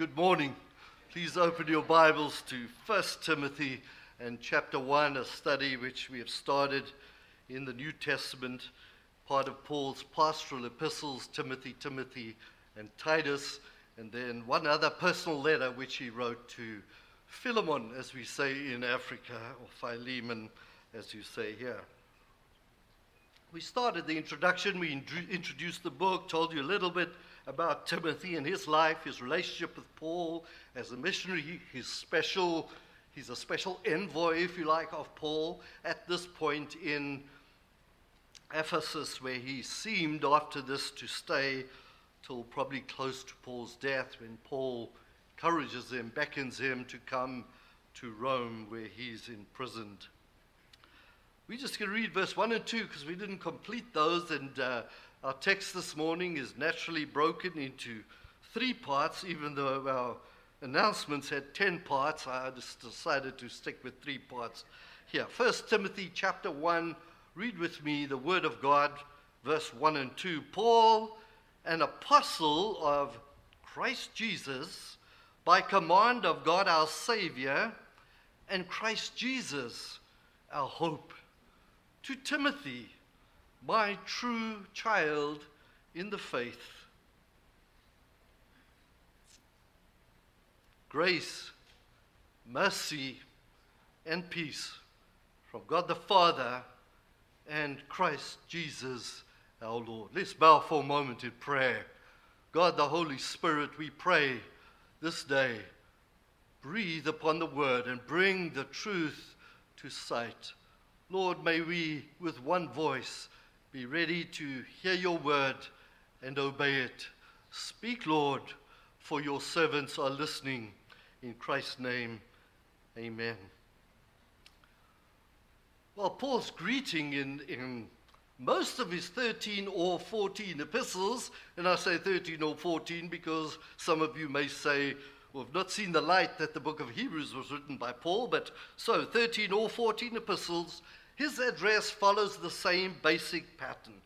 good morning. Please open your Bibles to 1 Timothy and chapter 1, a study which we have started in the New Testament, part of Paul's pastoral epistles, Timothy, Timothy, and Titus, and then one other personal letter which he wrote to Philemon, as we say in Africa, or Philemon, as you say here. We started the introduction, we introduced the book, told you a little bit about Timothy and his life, his relationship with Paul as a missionary, his special, he's a special envoy, if you like, of Paul at this point in Ephesus, where he seemed after this to stay till probably close to Paul's death, when Paul encourages him, beckons him to come to Rome, where he's imprisoned. We're just going to read verse 1 and 2 because we didn't complete those, and uh, our text this morning is naturally broken into three parts, even though our announcements had 10 parts. I just decided to stick with three parts here. First Timothy chapter 1, read with me the word of God, verse 1 and 2. Paul, an apostle of Christ Jesus, by command of God our Savior, and Christ Jesus, our hope. To Timothy, my true child in the faith. Grace, mercy, and peace from God the Father and Christ Jesus our Lord. Let's bow for a moment in prayer. God the Holy Spirit, we pray this day, breathe upon the word and bring the truth to sight. Lord, may we with one voice be ready to hear your word and obey it. Speak, Lord, for your servants are listening. In Christ's name, amen. Well, Paul's greeting in, in most of his 13 or 14 epistles, and I say 13 or 14 because some of you may say, well, have not seen the light that the book of Hebrews was written by Paul, but so 13 or 14 epistles his address follows the same basic pattern.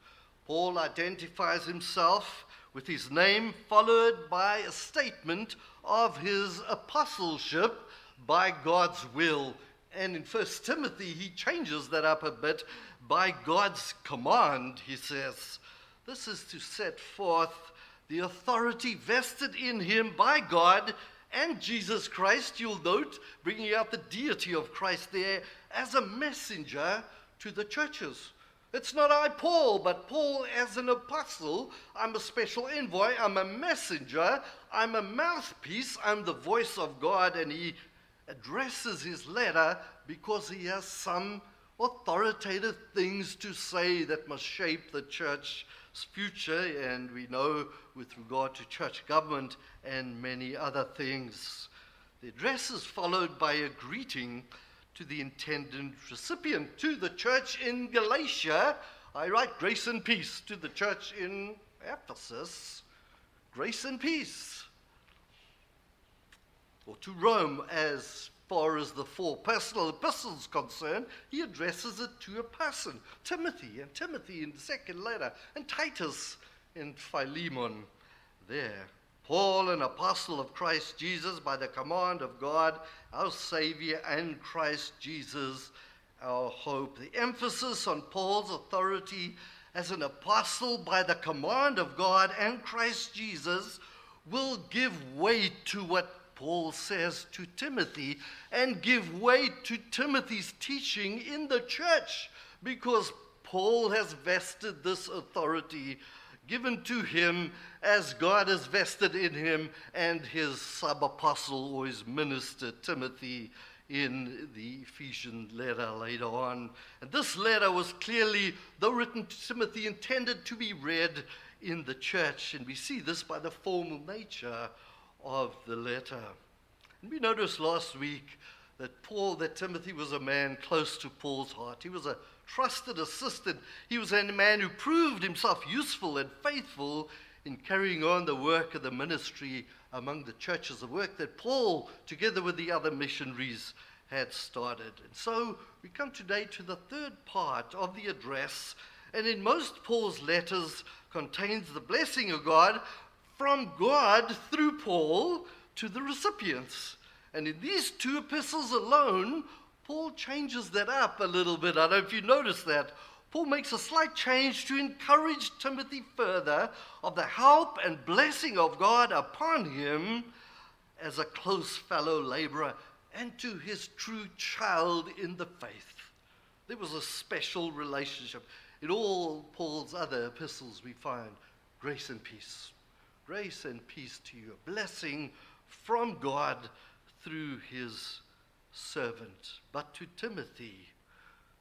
Paul identifies himself with his name, followed by a statement of his apostleship by God's will. And in 1 Timothy, he changes that up a bit. By God's command, he says, this is to set forth the authority vested in him by God and Jesus Christ, you'll note, bringing out the deity of Christ there as a messenger to the churches. It's not I, Paul, but Paul as an apostle. I'm a special envoy. I'm a messenger. I'm a mouthpiece. I'm the voice of God. And he addresses his letter because he has some authoritative things to say that must shape the church's future. And we know with regard to church government and many other things. The address is followed by a greeting to the intended recipient, to the church in Galatia. I write grace and peace to the church in Ephesus. Grace and peace. Or to Rome, as far as the four personal epistles concerned, he addresses it to a person Timothy, and Timothy in the second letter, and Titus and Philemon there. Paul, an apostle of Christ Jesus, by the command of God, our Savior, and Christ Jesus, our hope. The emphasis on Paul's authority as an apostle by the command of God and Christ Jesus will give weight to what Paul says to Timothy and give way to Timothy's teaching in the church because Paul has vested this authority given to him as God has vested in him and his sub apostle or his minister Timothy in the Ephesian letter later on. And this letter was clearly, though written to Timothy, intended to be read in the church. And we see this by the formal nature of the letter. And we noticed last week that Paul, that Timothy was a man close to Paul's heart. He was a trusted assistant. He was a man who proved himself useful and faithful in carrying on the work of the ministry among the churches, the work that Paul, together with the other missionaries, had started. And so we come today to the third part of the address, and in most Paul's letters contains the blessing of God from God through Paul to the recipients. And in these two epistles alone, Paul changes that up a little bit. I don't know if you noticed that. Paul makes a slight change to encourage Timothy further of the help and blessing of God upon him as a close fellow laborer and to his true child in the faith. There was a special relationship. In all Paul's other epistles, we find grace and peace. Grace and peace to you. A blessing from God through his servant. But to Timothy,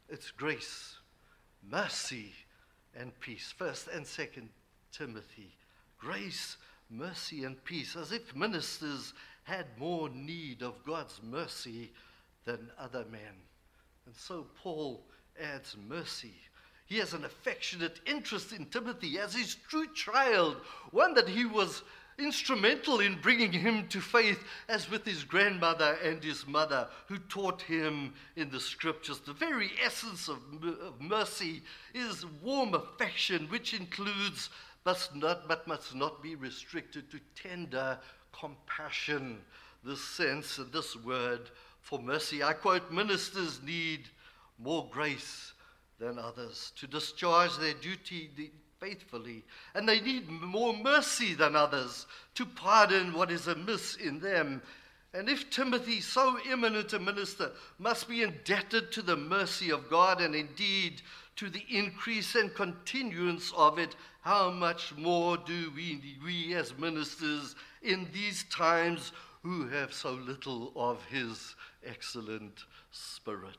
it's grace, mercy, and peace. First and second Timothy. Grace, mercy, and peace. As if ministers had more need of God's mercy than other men. And so Paul adds mercy. He has an affectionate interest in Timothy as his true child, one that he was instrumental in bringing him to faith, as with his grandmother and his mother, who taught him in the scriptures. The very essence of, of mercy is warm affection, which includes, but, not, but must not be restricted to tender compassion. This sense and this word for mercy. I quote Ministers need more grace than others to discharge their duty faithfully, and they need more mercy than others to pardon what is amiss in them. And if Timothy, so eminent a minister, must be indebted to the mercy of God and indeed to the increase and continuance of it, how much more do we, we as ministers in these times who have so little of his excellent spirit.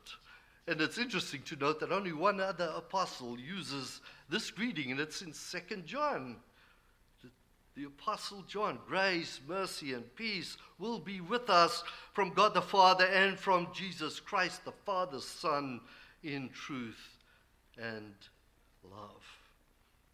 And it's interesting to note that only one other apostle uses this greeting, and it's in 2 John. The Apostle John, grace, mercy, and peace will be with us from God the Father and from Jesus Christ, the Father's Son, in truth and love.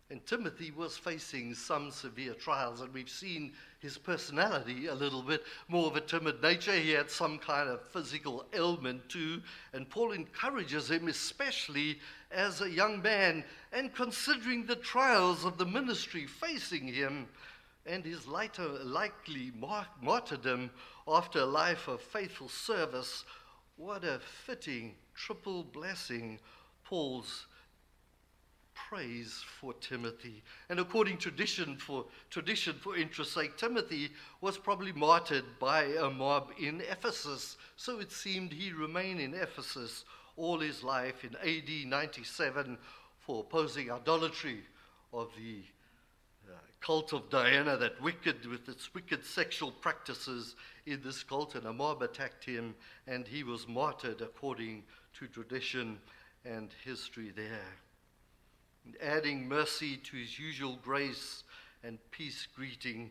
And Timothy was facing some severe trials, and we've seen his personality a little bit more of a timid nature. He had some kind of physical ailment too, and Paul encourages him, especially as a young man, and considering the trials of the ministry facing him and his later likely martyrdom after a life of faithful service. What a fitting triple blessing Paul's praise for Timothy. And according tradition for tradition for interest's sake, Timothy was probably martyred by a mob in Ephesus. So it seemed he remained in Ephesus all his life in AD 97 for opposing idolatry of the uh, cult of Diana, that wicked with its wicked sexual practices in this cult, and a mob attacked him, and he was martyred according to tradition and history there adding mercy to his usual grace and peace greeting,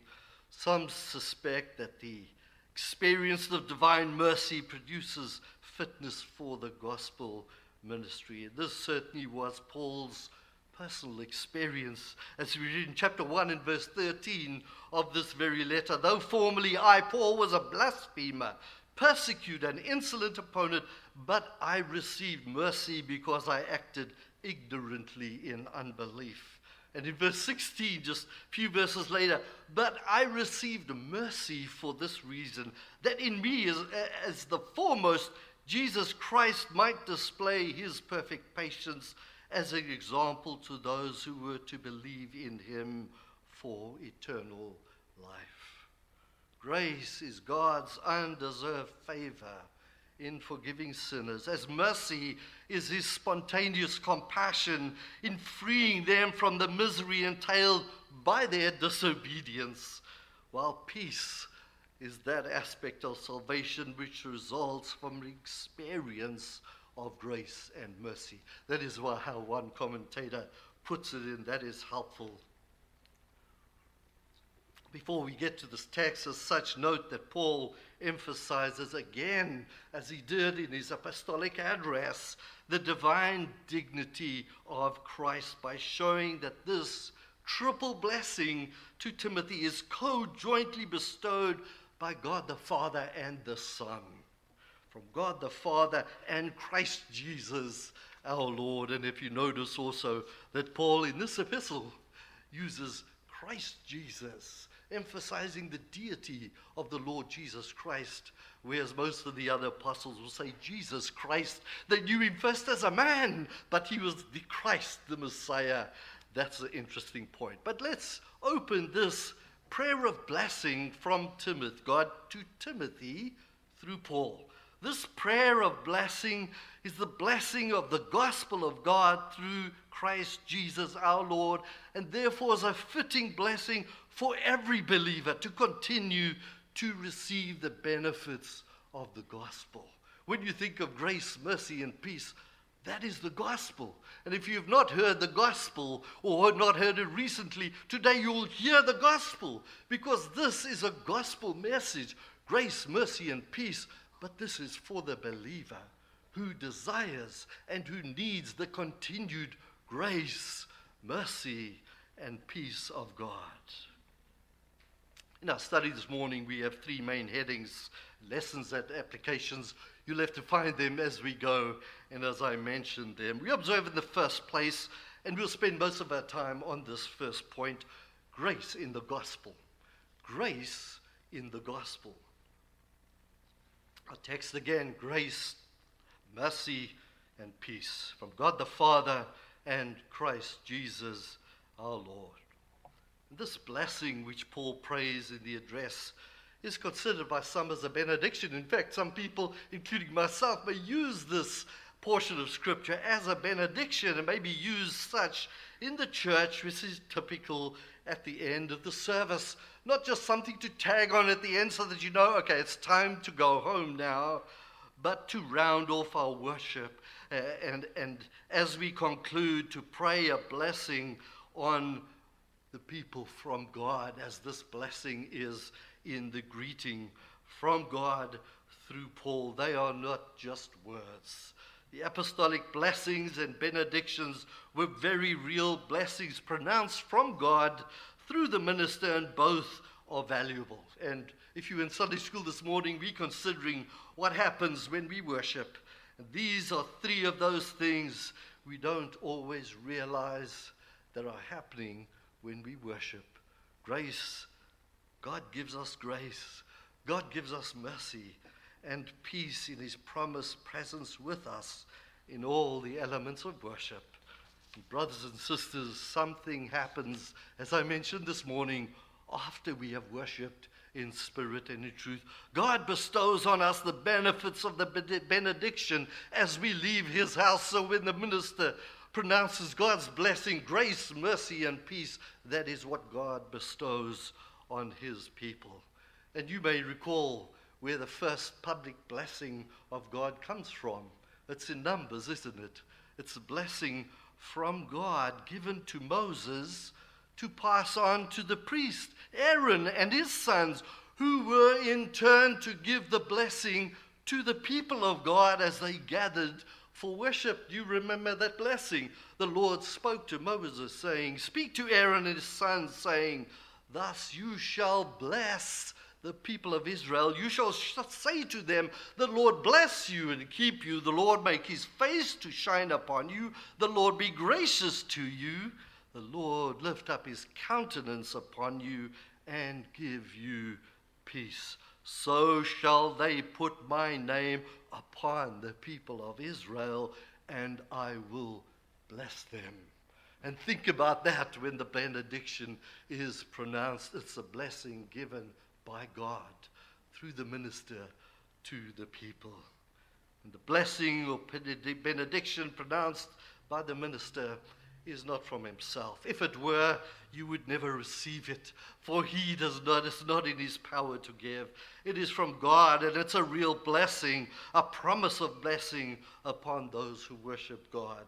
some suspect that the experience of divine mercy produces fitness for the gospel ministry. This certainly was Paul's personal experience, as we read in chapter 1 and verse 13 of this very letter. Though formerly I, Paul, was a blasphemer, persecutor, an insolent opponent, but I received mercy because I acted ignorantly in unbelief. And in verse 16, just a few verses later, but I received mercy for this reason, that in me, as, as the foremost, Jesus Christ might display his perfect patience as an example to those who were to believe in him for eternal life. Grace is God's undeserved favor in forgiving sinners, as mercy is his spontaneous compassion in freeing them from the misery entailed by their disobedience, while peace is that aspect of salvation which results from the experience of grace and mercy. That is why how one commentator puts it in, that is helpful. Before we get to this text, as such, note that Paul emphasizes again, as he did in his apostolic address, the divine dignity of Christ by showing that this triple blessing to Timothy is co jointly bestowed by God the Father and the Son. From God the Father and Christ Jesus our Lord. And if you notice also that Paul in this epistle uses Christ Jesus emphasizing the deity of the Lord Jesus Christ, whereas most of the other apostles will say Jesus Christ. They knew him first as a man, but he was the Christ, the Messiah. That's an interesting point. But let's open this prayer of blessing from Timothy, God to Timothy through Paul. This prayer of blessing is the blessing of the gospel of God through Christ Jesus our Lord, and therefore is a fitting blessing for every believer to continue to receive the benefits of the gospel. When you think of grace, mercy, and peace, that is the gospel. And if you've not heard the gospel or not heard it recently, today you'll hear the gospel because this is a gospel message grace, mercy, and peace. But this is for the believer who desires and who needs the continued grace, mercy, and peace of God. In our study this morning, we have three main headings lessons and applications. You'll have to find them as we go and as I mentioned them. We observe in the first place, and we'll spend most of our time on this first point grace in the gospel. Grace in the gospel. Our text again grace, mercy, and peace from God the Father and Christ Jesus our Lord. This blessing which Paul prays in the address is considered by some as a benediction. In fact, some people, including myself, may use this portion of Scripture as a benediction and maybe use such in the church, which is typical at the end of the service. Not just something to tag on at the end so that you know, okay, it's time to go home now, but to round off our worship uh, and, and as we conclude, to pray a blessing on the people from God, as this blessing is in the greeting from God through Paul. They are not just words. The apostolic blessings and benedictions were very real blessings pronounced from God through the minister, and both are valuable. And if you're in Sunday school this morning, we're considering what happens when we worship. These are three of those things we don't always realize that are happening when we worship. Grace, God gives us grace. God gives us mercy and peace in His promised presence with us in all the elements of worship. And brothers and sisters, something happens, as I mentioned this morning, after we have worshipped in spirit and in truth. God bestows on us the benefits of the benediction as we leave His house. So when the minister pronounces God's blessing, grace, mercy, and peace, that is what God bestows on His people. And you may recall where the first public blessing of God comes from. It's in Numbers, isn't it? It's a blessing from God given to Moses to pass on to the priest, Aaron and his sons, who were in turn to give the blessing to the people of God as they gathered for worship. Do you remember that blessing? The Lord spoke to Moses, saying, Speak to Aaron and his sons, saying, Thus you shall bless the people of Israel. You shall say to them, The Lord bless you and keep you. The Lord make his face to shine upon you. The Lord be gracious to you. The Lord lift up his countenance upon you and give you peace. So shall they put my name upon the people of Israel, and I will bless them. And think about that when the benediction is pronounced. It's a blessing given by God through the minister to the people. And the blessing or benediction pronounced by the minister is not from himself. If it were, you would never receive it, for he does not, it's not in his power to give. It is from God, and it's a real blessing, a promise of blessing upon those who worship God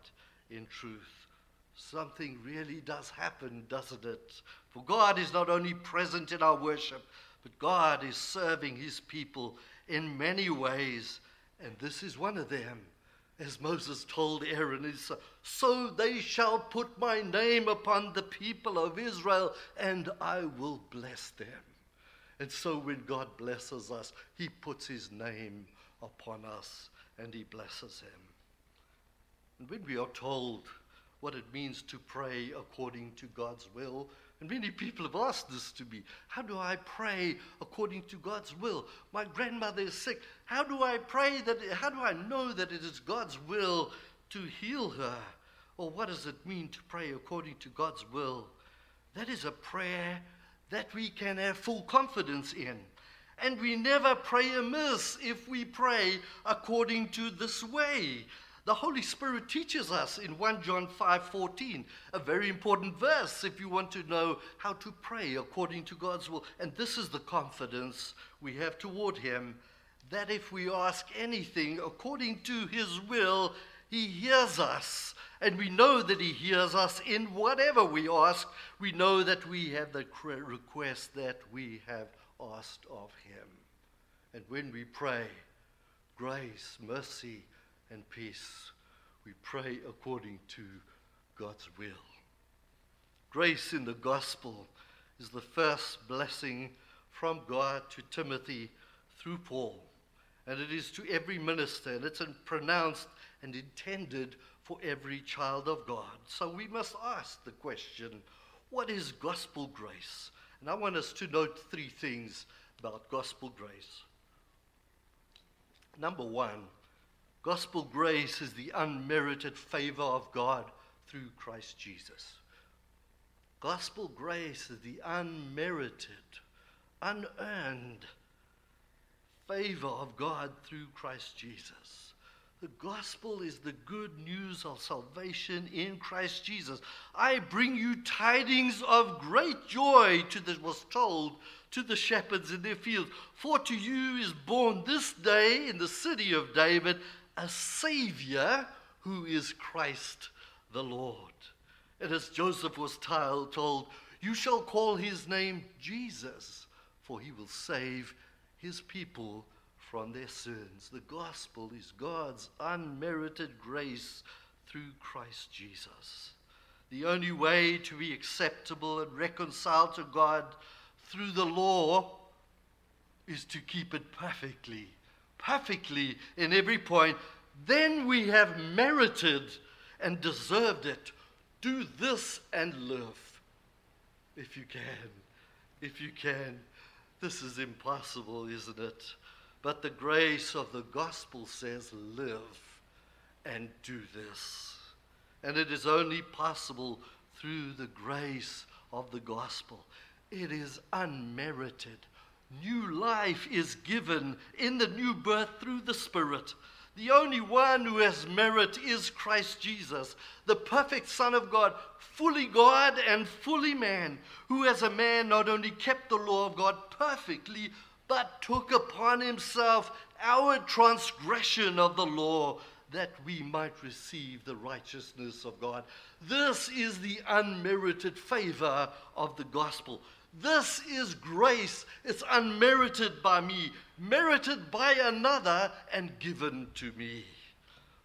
in truth. Something really does happen, doesn't it? For God is not only present in our worship, but God is serving his people in many ways, and this is one of them as Moses told Aaron, he said, so they shall put my name upon the people of Israel, and I will bless them. And so when God blesses us, he puts his name upon us and he blesses him. And when we are told what it means to pray according to God's will, And many people have asked this to me. How do I pray according to God's will? My grandmother is sick. How do I pray that how do I know that it is God's will to heal her? Or what does it mean to pray according to God's will? That is a prayer that we can have full confidence in. And we never pray amiss if we pray according to this way. The Holy Spirit teaches us in 1 John 5:14, a very important verse if you want to know how to pray according to God's will. And this is the confidence we have toward him that if we ask anything according to his will, he hears us. And we know that he hears us in whatever we ask. We know that we have the request that we have asked of him. And when we pray, grace, mercy, and peace, we pray according to God's will. Grace in the gospel is the first blessing from God to Timothy through Paul. And it is to every minister, and it's pronounced and intended for every child of God. So we must ask the question what is gospel grace? And I want us to note three things about gospel grace. Number one, Gospel grace is the unmerited favor of God through Christ Jesus. Gospel grace is the unmerited, unearned favor of God through Christ Jesus. The gospel is the good news of salvation in Christ Jesus. I bring you tidings of great joy to the was told to the shepherds in their fields. For to you is born this day in the city of David a Savior who is Christ the Lord. And as Joseph was told, You shall call his name Jesus, for he will save his people from their sins. The gospel is God's unmerited grace through Christ Jesus. The only way to be acceptable and reconciled to God through the law is to keep it perfectly perfectly in every point, then we have merited and deserved it. Do this and live. If you can. If you can. This is impossible, isn't it? But the grace of the gospel says, live and do this. And it is only possible through the grace of the gospel. It is unmerited New life is given in the new birth through the Spirit. The only one who has merit is Christ Jesus, the perfect Son of God, fully God and fully man, who as a man not only kept the law of God perfectly, but took upon himself our transgression of the law that we might receive the righteousness of God. This is the unmerited favor of the gospel. This is grace. It's unmerited by me, merited by another, and given to me.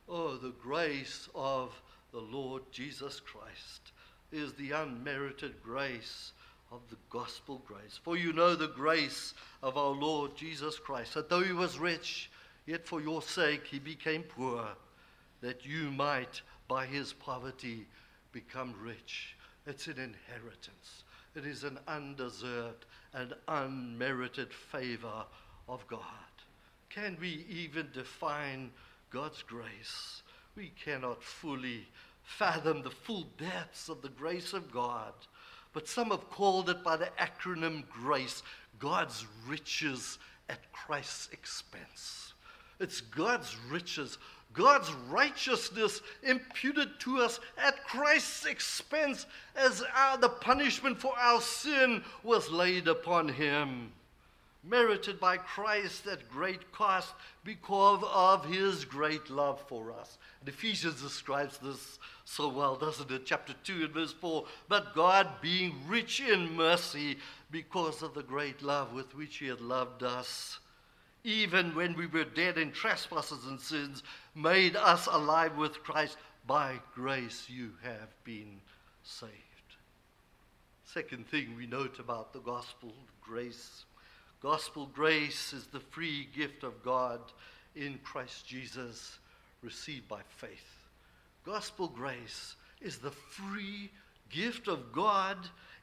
Oh, the grace of the Lord Jesus Christ is the unmerited grace of the gospel grace. For you know the grace of our Lord Jesus Christ, that though he was rich, yet for your sake he became poor, that you might, by his poverty, become rich. It's an inheritance. It is an undeserved and unmerited favor of God. Can we even define God's grace? We cannot fully fathom the full depths of the grace of God. But some have called it by the acronym GRACE God's riches at Christ's expense. It's God's riches God's righteousness imputed to us at Christ's expense as our, the punishment for our sin was laid upon him. Merited by Christ at great cost because of his great love for us. And Ephesians describes this so well, doesn't it? Chapter 2 and verse 4. But God, being rich in mercy, because of the great love with which he had loved us, even when we were dead in trespasses and sins, made us alive with Christ. By grace you have been saved. Second thing we note about the gospel grace gospel grace is the free gift of God in Christ Jesus, received by faith. Gospel grace is the free gift of God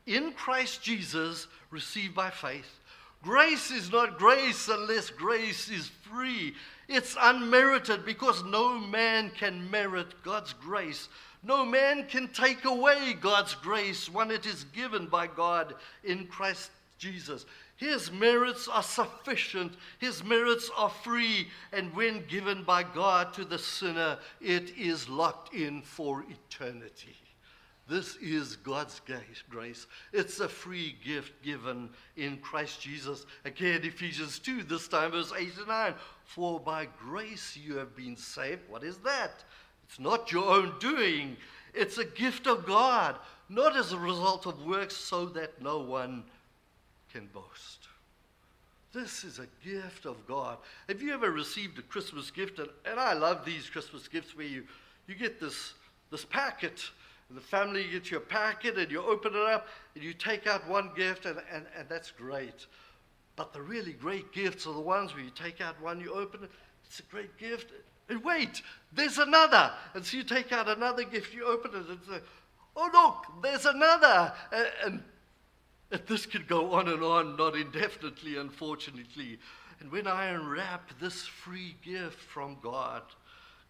in Christ Jesus received by faith. Grace is not grace unless grace is free. It's unmerited because no man can merit God's grace. No man can take away God's grace when it is given by God in Christ Jesus. His merits are sufficient, His merits are free, and when given by God to the sinner, it is locked in for eternity. This is God's grace. It's a free gift given in Christ Jesus. Again, Ephesians 2, this time verse 8 and 9. For by grace you have been saved. What is that? It's not your own doing, it's a gift of God, not as a result of works, so that no one can boast. This is a gift of God. Have you ever received a Christmas gift? And, and I love these Christmas gifts where you, you get this, this packet, the family gets you a packet, and you open it up, and you take out one gift, and, and, and that's great. But the really great gifts are the ones where you take out one, you open it, it's a great gift, and wait, there's another. And so you take out another gift, you open it, and say, oh, look, there's another. And, and, and this could go on and on, not indefinitely, unfortunately. And when I unwrap this free gift from God,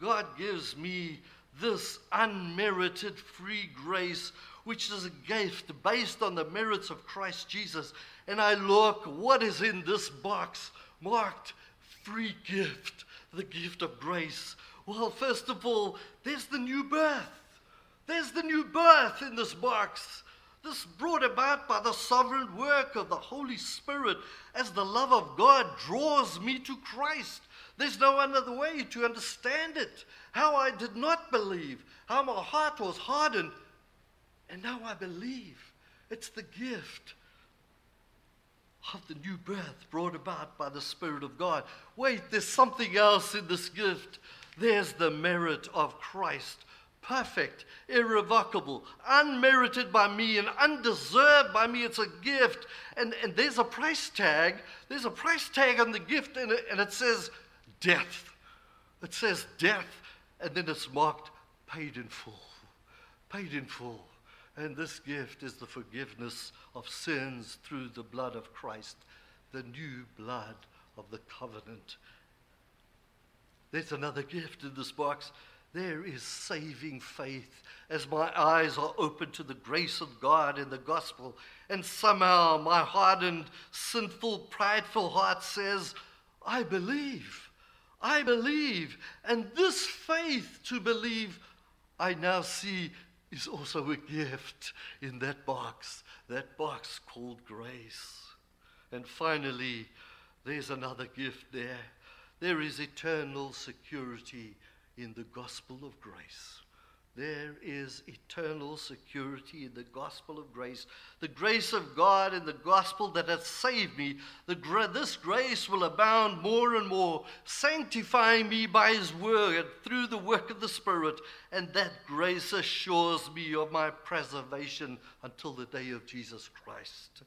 God gives me this unmerited free grace, which is a gift based on the merits of Christ Jesus. And I look, what is in this box marked free gift? the gift of grace? Well, first of all, there's the new birth. There's the new birth in this box. This brought about by the sovereign work of the Holy Spirit as the love of God draws me to Christ. There's no other way to understand it. How I did not believe, how my heart was hardened, and now I believe. It's the gift of the new birth brought about by the Spirit of God. Wait, there's something else in this gift. There's the merit of Christ. Perfect, irrevocable, unmerited by me and undeserved by me. It's a gift. And, and there's a price tag. There's a price tag on the gift, and it, and it says death. It says death, and then it's marked paid in full. Paid in full. And this gift is the forgiveness of sins through the blood of Christ, the new blood of the covenant. There's another gift in this box. There is saving faith as my eyes are open to the grace of God in the gospel. And somehow my hardened, sinful, prideful heart says, I believe. I believe. And this faith to believe, I now see is also a gift in that box, that box called grace. And finally, there's another gift there. There is eternal security in the gospel of grace. There is eternal security in the gospel of grace. The grace of God in the gospel that hath saved me. The, this grace will abound more and more, sanctifying me by His word through the work of the Spirit. And that grace assures me of my preservation until the day of Jesus Christ.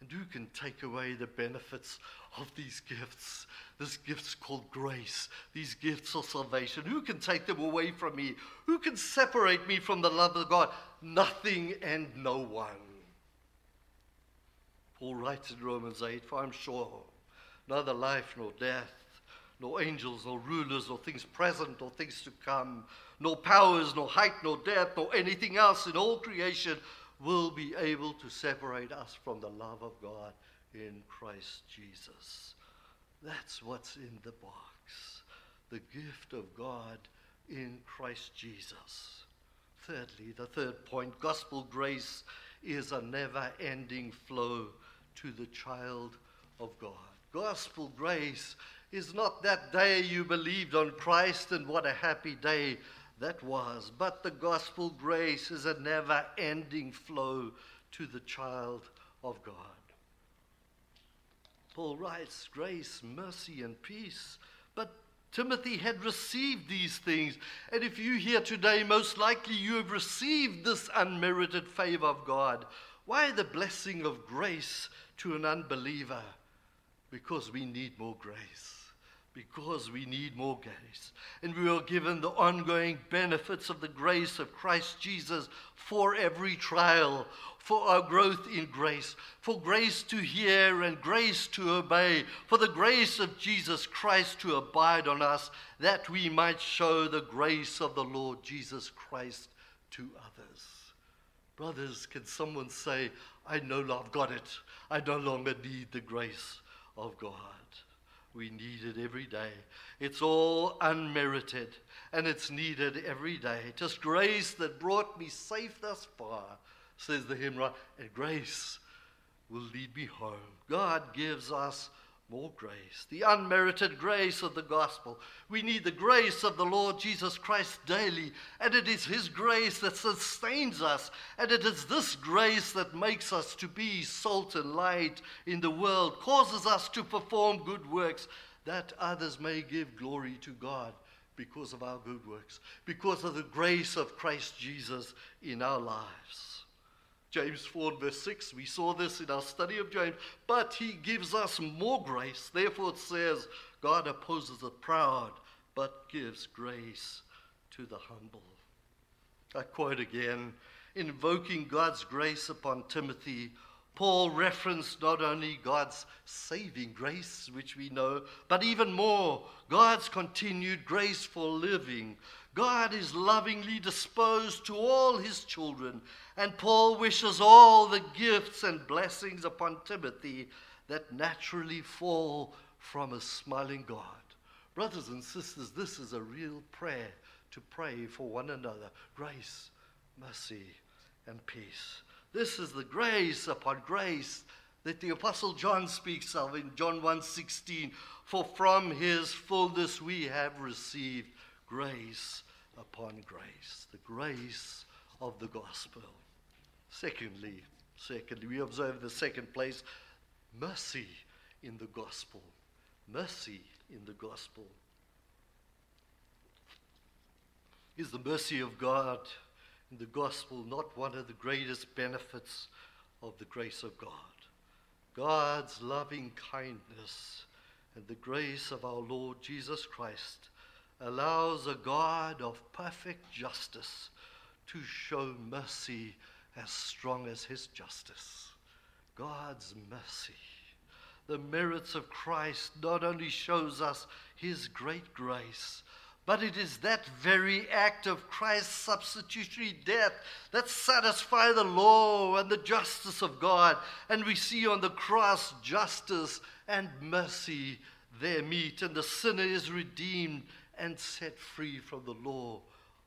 And who can take away the benefits of these gifts? This gift's called grace. These gifts of salvation. Who can take them away from me? Who can separate me from the love of God? Nothing and no one. Paul writes in Romans 8, For I'm sure neither life nor death, nor angels, nor rulers, nor things present, nor things to come, nor powers, nor height, nor depth, nor anything else in all creation will be able to separate us from the love of God in Christ Jesus. That's what's in the box. The gift of God in Christ Jesus. Thirdly, the third point gospel grace is a never ending flow to the child of God. Gospel grace is not that day you believed on Christ and what a happy day that was. But the gospel grace is a never ending flow to the child of God. Paul writes grace, mercy, and peace. But Timothy had received these things. And if you here today, most likely you have received this unmerited favor of God. Why the blessing of grace to an unbeliever? Because we need more grace. Because we need more grace. And we are given the ongoing benefits of the grace of Christ Jesus for every trial, for our growth in grace, for grace to hear and grace to obey, for the grace of Jesus Christ to abide on us, that we might show the grace of the Lord Jesus Christ to others. Brothers, can someone say, I know I've got it. I no longer need the grace of God. We need it every day. It's all unmerited and it's needed every day. Is grace that brought me safe thus far, says the hymn writer, and grace will lead me home. God gives us more grace, the unmerited grace of the gospel. We need the grace of the Lord Jesus Christ daily, and it is His grace that sustains us, and it is this grace that makes us to be salt and light in the world, causes us to perform good works, that others may give glory to God because of our good works, because of the grace of Christ Jesus in our lives. James 4 verse 6, we saw this in our study of James, but he gives us more grace. Therefore it says, God opposes the proud, but gives grace to the humble. I quote again, invoking God's grace upon Timothy, Paul referenced not only God's saving grace, which we know, but even more, God's continued grace for living, God is lovingly disposed to all his children, and Paul wishes all the gifts and blessings upon Timothy that naturally fall from a smiling God. Brothers and sisters, this is a real prayer to pray for one another grace, mercy, and peace. This is the grace upon grace that the apostle John speaks of in John 1:16 for from his fullness we have received grace upon grace, the grace of the gospel. Secondly, secondly, we observe the second place, mercy in the gospel. Mercy in the gospel. Is the mercy of God in the gospel not one of the greatest benefits of the grace of God? God's loving kindness and the grace of our Lord Jesus Christ allows a God of perfect justice to show mercy as strong as his justice. God's mercy. The merits of Christ not only shows us his great grace, but it is that very act of Christ's substitutionary death that satisfies the law and the justice of God. And we see on the cross justice and mercy there meet, and the sinner is redeemed and set free from the law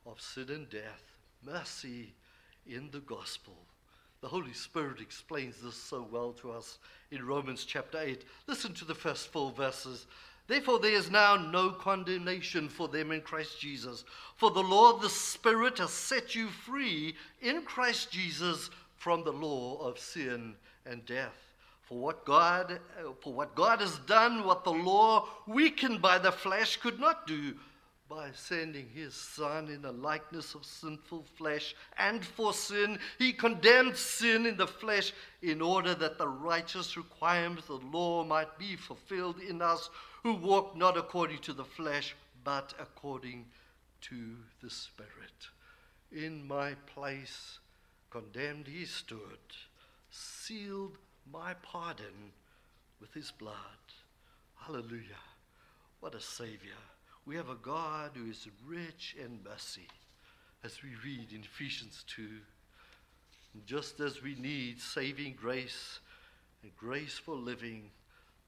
of sin and death. Mercy in the gospel. The Holy Spirit explains this so well to us in Romans chapter 8. Listen to the first four verses. Therefore, there is now no condemnation for them in Christ Jesus. For the law of the Spirit has set you free in Christ Jesus from the law of sin and death. For what God, for what God has done, what the law, weakened by the flesh, could not do, by sending his Son in the likeness of sinful flesh, and for sin, he condemned sin in the flesh in order that the righteous requirements of the law might be fulfilled in us who walk not according to the flesh, but according to the Spirit. In my place, condemned he stood, sealed my pardon with his blood. Hallelujah. What a Savior. We have a God who is rich in mercy, as we read in Ephesians 2. Just as we need saving grace and grace for living,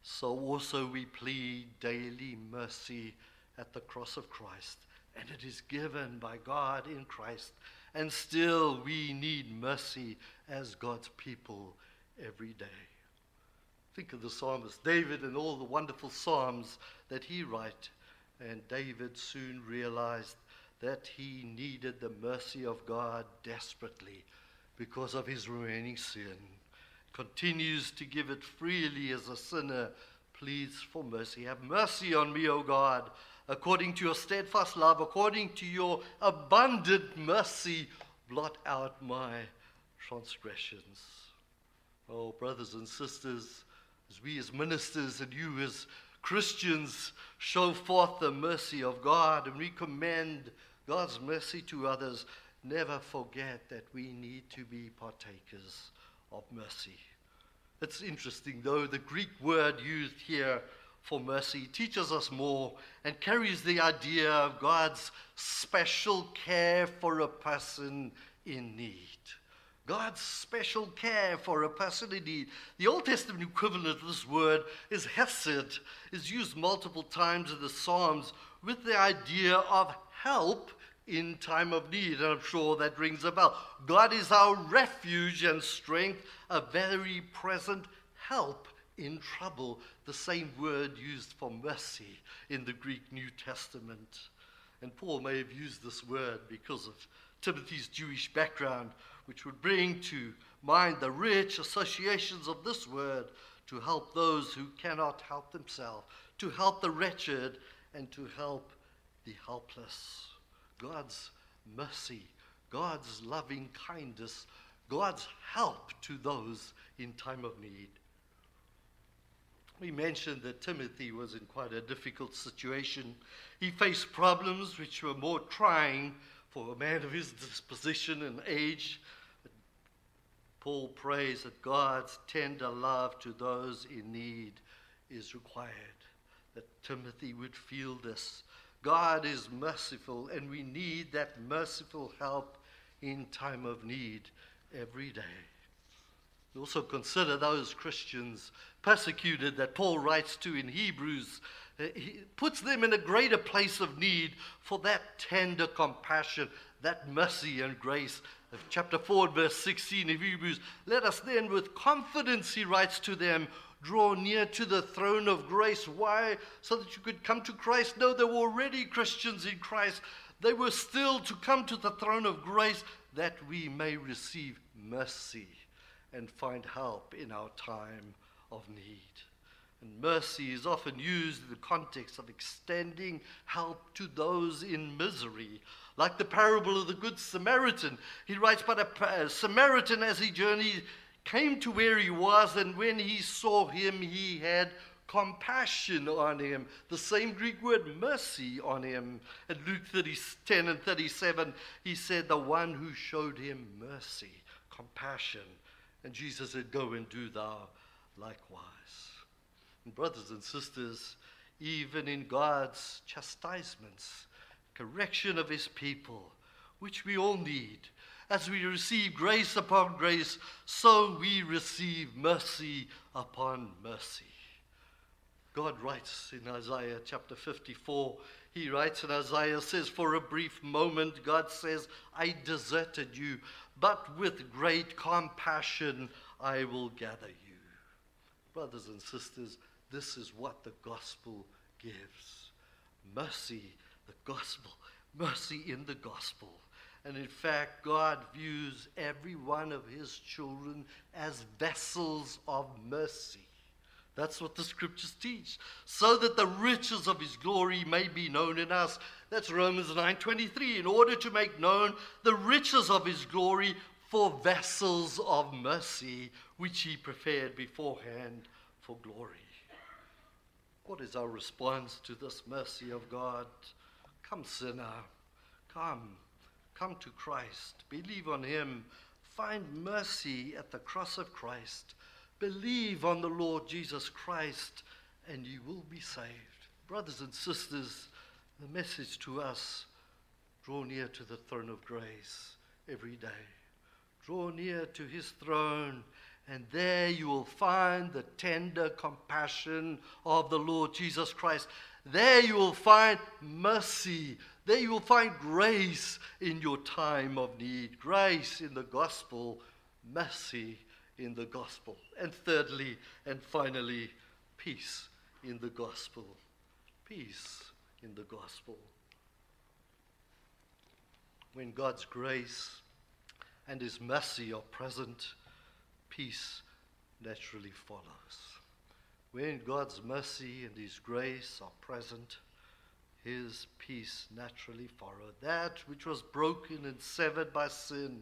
so also we plead daily mercy at the cross of Christ. And it is given by God in Christ. And still we need mercy as God's people every day. Think of the psalmist David and all the wonderful psalms that he wrote. And David soon realized that he needed the mercy of God desperately because of his remaining sin. Continues to give it freely as a sinner pleads for mercy. Have mercy on me, O God, according to your steadfast love, according to your abundant mercy, blot out my transgressions. Oh, brothers and sisters, as we as ministers and you as Christians show forth the mercy of God and recommend God's mercy to others, never forget that we need to be partakers of mercy. It's interesting, though, the Greek word used here for mercy teaches us more and carries the idea of God's special care for a person in need. God's special care for a person in need. The Old Testament equivalent of this word is hesed, is used multiple times in the Psalms with the idea of help in time of need. And I'm sure that rings a bell. God is our refuge and strength, a very present help in trouble. The same word used for mercy in the Greek New Testament. And Paul may have used this word because of Timothy's Jewish background, which would bring to mind the rich associations of this word to help those who cannot help themselves, to help the wretched, and to help the helpless. God's mercy, God's loving kindness, God's help to those in time of need. We mentioned that Timothy was in quite a difficult situation. He faced problems which were more trying for a man of his disposition and age. Paul prays that God's tender love to those in need is required, that Timothy would feel this God is merciful, and we need that merciful help in time of need every day. We also consider those Christians persecuted that Paul writes to in Hebrews. Uh, he puts them in a greater place of need for that tender compassion, that mercy and grace. Of chapter 4, verse 16 of Hebrews. Let us then, with confidence, he writes to them, draw near to the throne of grace. Why? So that you could come to Christ. No, they were already Christians in Christ. They were still to come to the throne of grace that we may receive mercy and find help in our time of need. And mercy is often used in the context of extending help to those in misery. Like the parable of the Good Samaritan, he writes, But a Samaritan, as he journeyed, came to where he was, and when he saw him, he had compassion on him. The same Greek word, mercy, on him. In Luke 30, 10 and 37, he said, The one who showed him mercy, compassion. And Jesus said, Go and do thou likewise. And brothers and sisters, even in God's chastisements, correction of his people, which we all need, as we receive grace upon grace, so we receive mercy upon mercy. God writes in Isaiah chapter 54, he writes in Isaiah, says, For a brief moment, God says, I deserted you, but with great compassion I will gather you. Brothers and sisters, this is what the gospel gives mercy, the gospel, mercy in the gospel. And in fact, God views every one of his children as vessels of mercy. That's what the scriptures teach. So that the riches of his glory may be known in us. That's Romans 9:23. In order to make known the riches of his glory for vessels of mercy, which he prepared beforehand for glory. What is our response to this mercy of God? Come, sinner, come Come to Christ, believe on him, find mercy at the cross of Christ, believe on the Lord Jesus Christ, and you will be saved. Brothers and sisters, the message to us draw near to the throne of grace every day. Draw near to his throne, and there you will find the tender compassion of the Lord Jesus Christ. There you will find mercy, there you will find grace in your time of need, grace in the gospel, mercy in the gospel. And thirdly and finally, peace in the gospel. Peace in the gospel. When God's grace and His mercy are present, peace naturally follows. When God's mercy and His grace are present, his peace naturally follows. That which was broken and severed by sin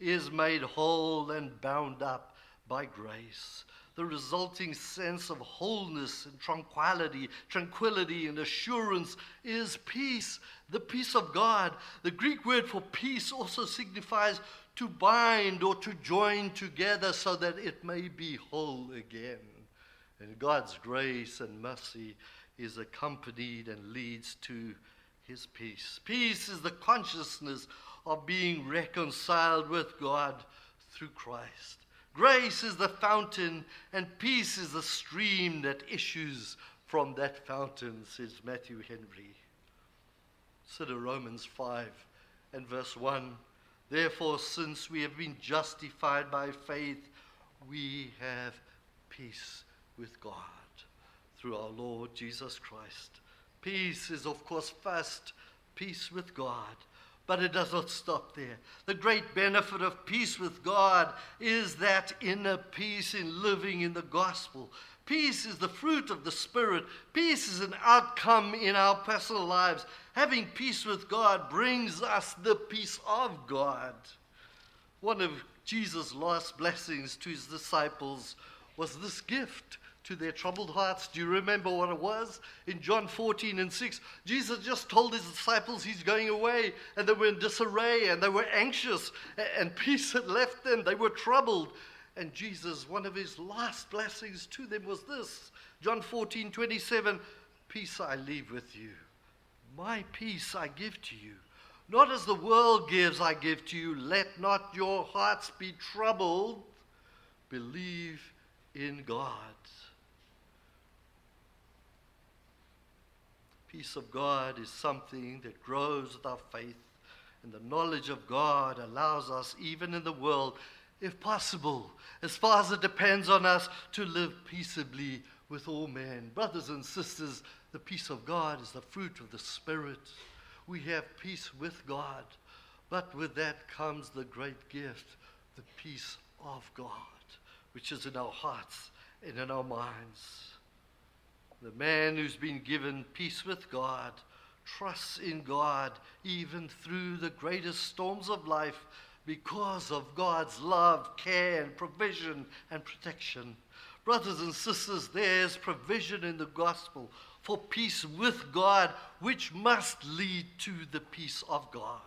is made whole and bound up by grace. The resulting sense of wholeness and tranquility, tranquility and assurance is peace, the peace of God. The Greek word for peace also signifies to bind or to join together so that it may be whole again. And God's grace and mercy is accompanied and leads to his peace. Peace is the consciousness of being reconciled with God through Christ. Grace is the fountain, and peace is the stream that issues from that fountain, says Matthew Henry. Consider Romans 5 and verse 1. Therefore, since we have been justified by faith, we have peace with God through our Lord Jesus Christ. Peace is, of course, first peace with God. But it does not stop there. The great benefit of peace with God is that inner peace in living in the gospel. Peace is the fruit of the Spirit. Peace is an outcome in our personal lives. Having peace with God brings us the peace of God. One of Jesus' last blessings to his disciples was this gift to their troubled hearts. Do you remember what it was? In John 14 and 6, Jesus just told his disciples he's going away, and they were in disarray and they were anxious, and peace had left them. They were troubled. And Jesus, one of his last blessings to them was this John 14 27, Peace I leave with you, my peace I give to you. Not as the world gives, I give to you. Let not your hearts be troubled. Believe in God. Peace of God is something that grows with our faith, and the knowledge of God allows us, even in the world, if possible, as far as it depends on us, to live peaceably with all men. Brothers and sisters, the peace of God is the fruit of the Spirit. We have peace with God, but with that comes the great gift, the peace of God, which is in our hearts and in our minds. The man who's been given peace with God trusts in God even through the greatest storms of life because of God's love, care, and provision and protection. Brothers and sisters, there's provision in the gospel for peace with God, which must lead to the peace of God.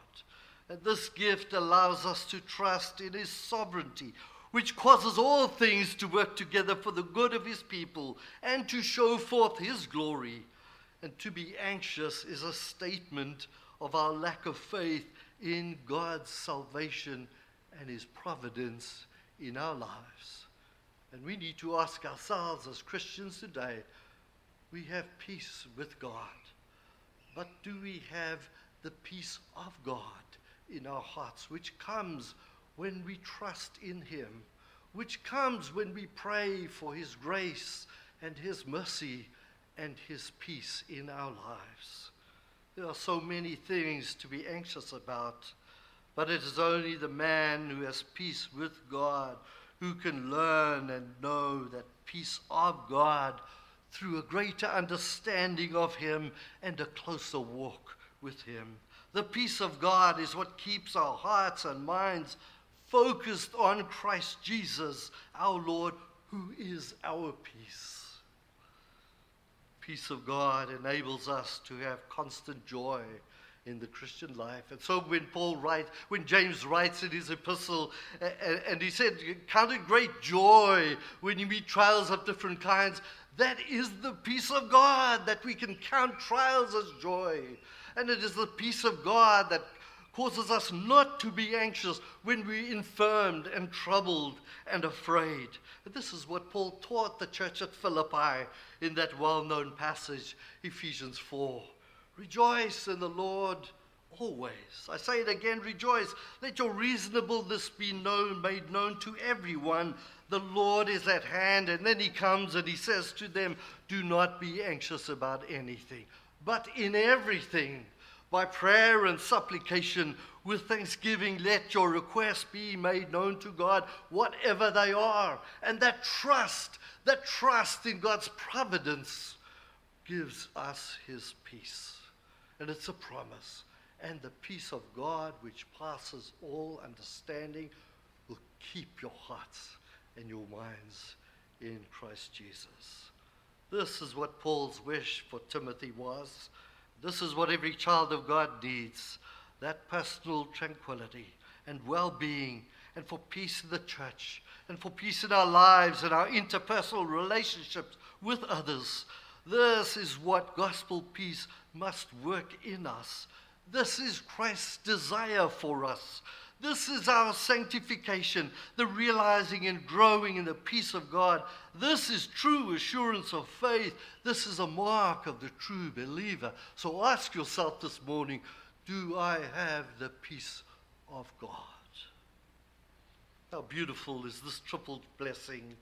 And this gift allows us to trust in His sovereignty, which causes all things to work together for the good of his people and to show forth his glory. And to be anxious is a statement of our lack of faith in God's salvation and his providence in our lives. And we need to ask ourselves as Christians today we have peace with God, but do we have the peace of God in our hearts, which comes when we trust in Him, which comes when we pray for His grace and His mercy and His peace in our lives. There are so many things to be anxious about, but it is only the man who has peace with God who can learn and know that peace of God through a greater understanding of Him and a closer walk with Him. The peace of God is what keeps our hearts and minds focused on Christ Jesus, our Lord, who is our peace. Peace of God enables us to have constant joy in the Christian life. And so when Paul writes, when James writes in his epistle, and he said, Count it great joy when you meet trials of different kinds, that is the peace of God, that we can count trials as joy. And it is the peace of God that causes us not to be anxious when we're infirmed and troubled and afraid. This is what Paul taught the church at Philippi in that well known passage, Ephesians 4. Rejoice in the Lord always. I say it again, rejoice. Let your reasonableness be known, made known to everyone. The Lord is at hand. And then he comes and he says to them, Do not be anxious about anything, but in everything by prayer and supplication with thanksgiving, let your requests be made known to God, whatever they are. And that trust, that trust in God's providence gives us his peace. And it's a promise. And the peace of God, which passes all understanding, will keep your hearts and your minds in Christ Jesus. This is what Paul's wish for Timothy was. This is what every child of God needs that personal tranquility and well being, and for peace in the church, and for peace in our lives and our interpersonal relationships with others. This is what gospel peace must work in us. This is Christ's desire for us. This is our sanctification, the realizing and growing in the peace of God. This is true assurance of faith. This is a mark of the true believer. So ask yourself this morning do I have the peace of God? How beautiful is this triple blessing?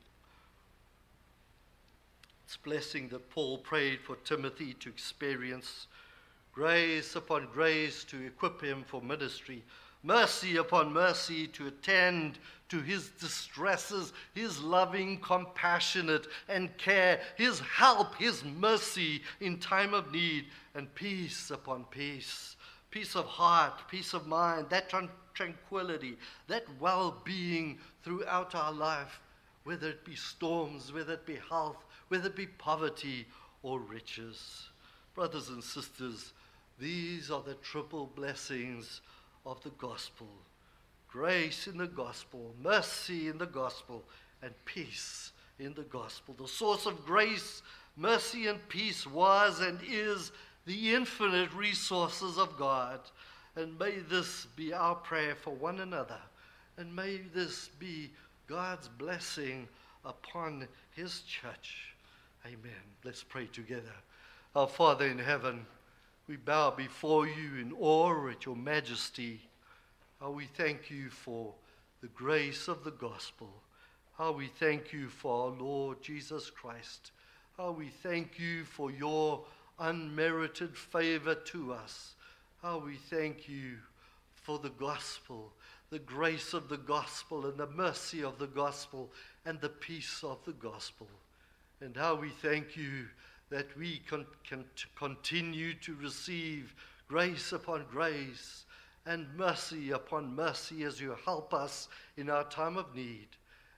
It's blessing that Paul prayed for Timothy to experience grace upon grace to equip him for ministry mercy upon mercy to attend to his distresses, his loving, compassionate, and care, his help, his mercy in time of need, and peace upon peace, peace of heart, peace of mind, that tranquility, that well being throughout our life, whether it be storms, whether it be health, whether it be poverty or riches. Brothers and sisters, these are the triple blessings of the gospel grace in the gospel, mercy in the gospel, and peace in the gospel. The source of grace, mercy, and peace was and is the infinite resources of God. And may this be our prayer for one another. And may this be God's blessing upon his church. Amen. Let's pray together. Our Father in heaven, we bow before you in awe at your majesty. How we thank you for the grace of the gospel. How we thank you for our Lord Jesus Christ. How we thank you for your unmerited favor to us. How we thank you for the gospel, the grace of the gospel, and the mercy of the gospel, and the peace of the gospel. And how we thank you that we can, can continue to receive grace upon grace and mercy upon mercy as you help us in our time of need.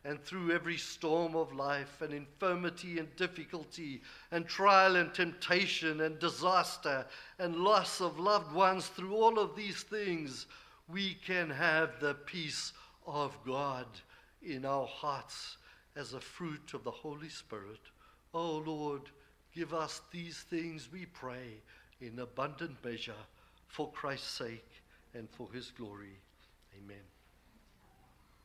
And through every storm of life and infirmity and difficulty and trial and temptation and disaster and loss of loved ones, through all of these things, we can have the peace of God in our hearts as a fruit of the Holy Spirit. Oh Lord, Give us these things, we pray, in abundant measure for Christ's sake and for his glory. Amen.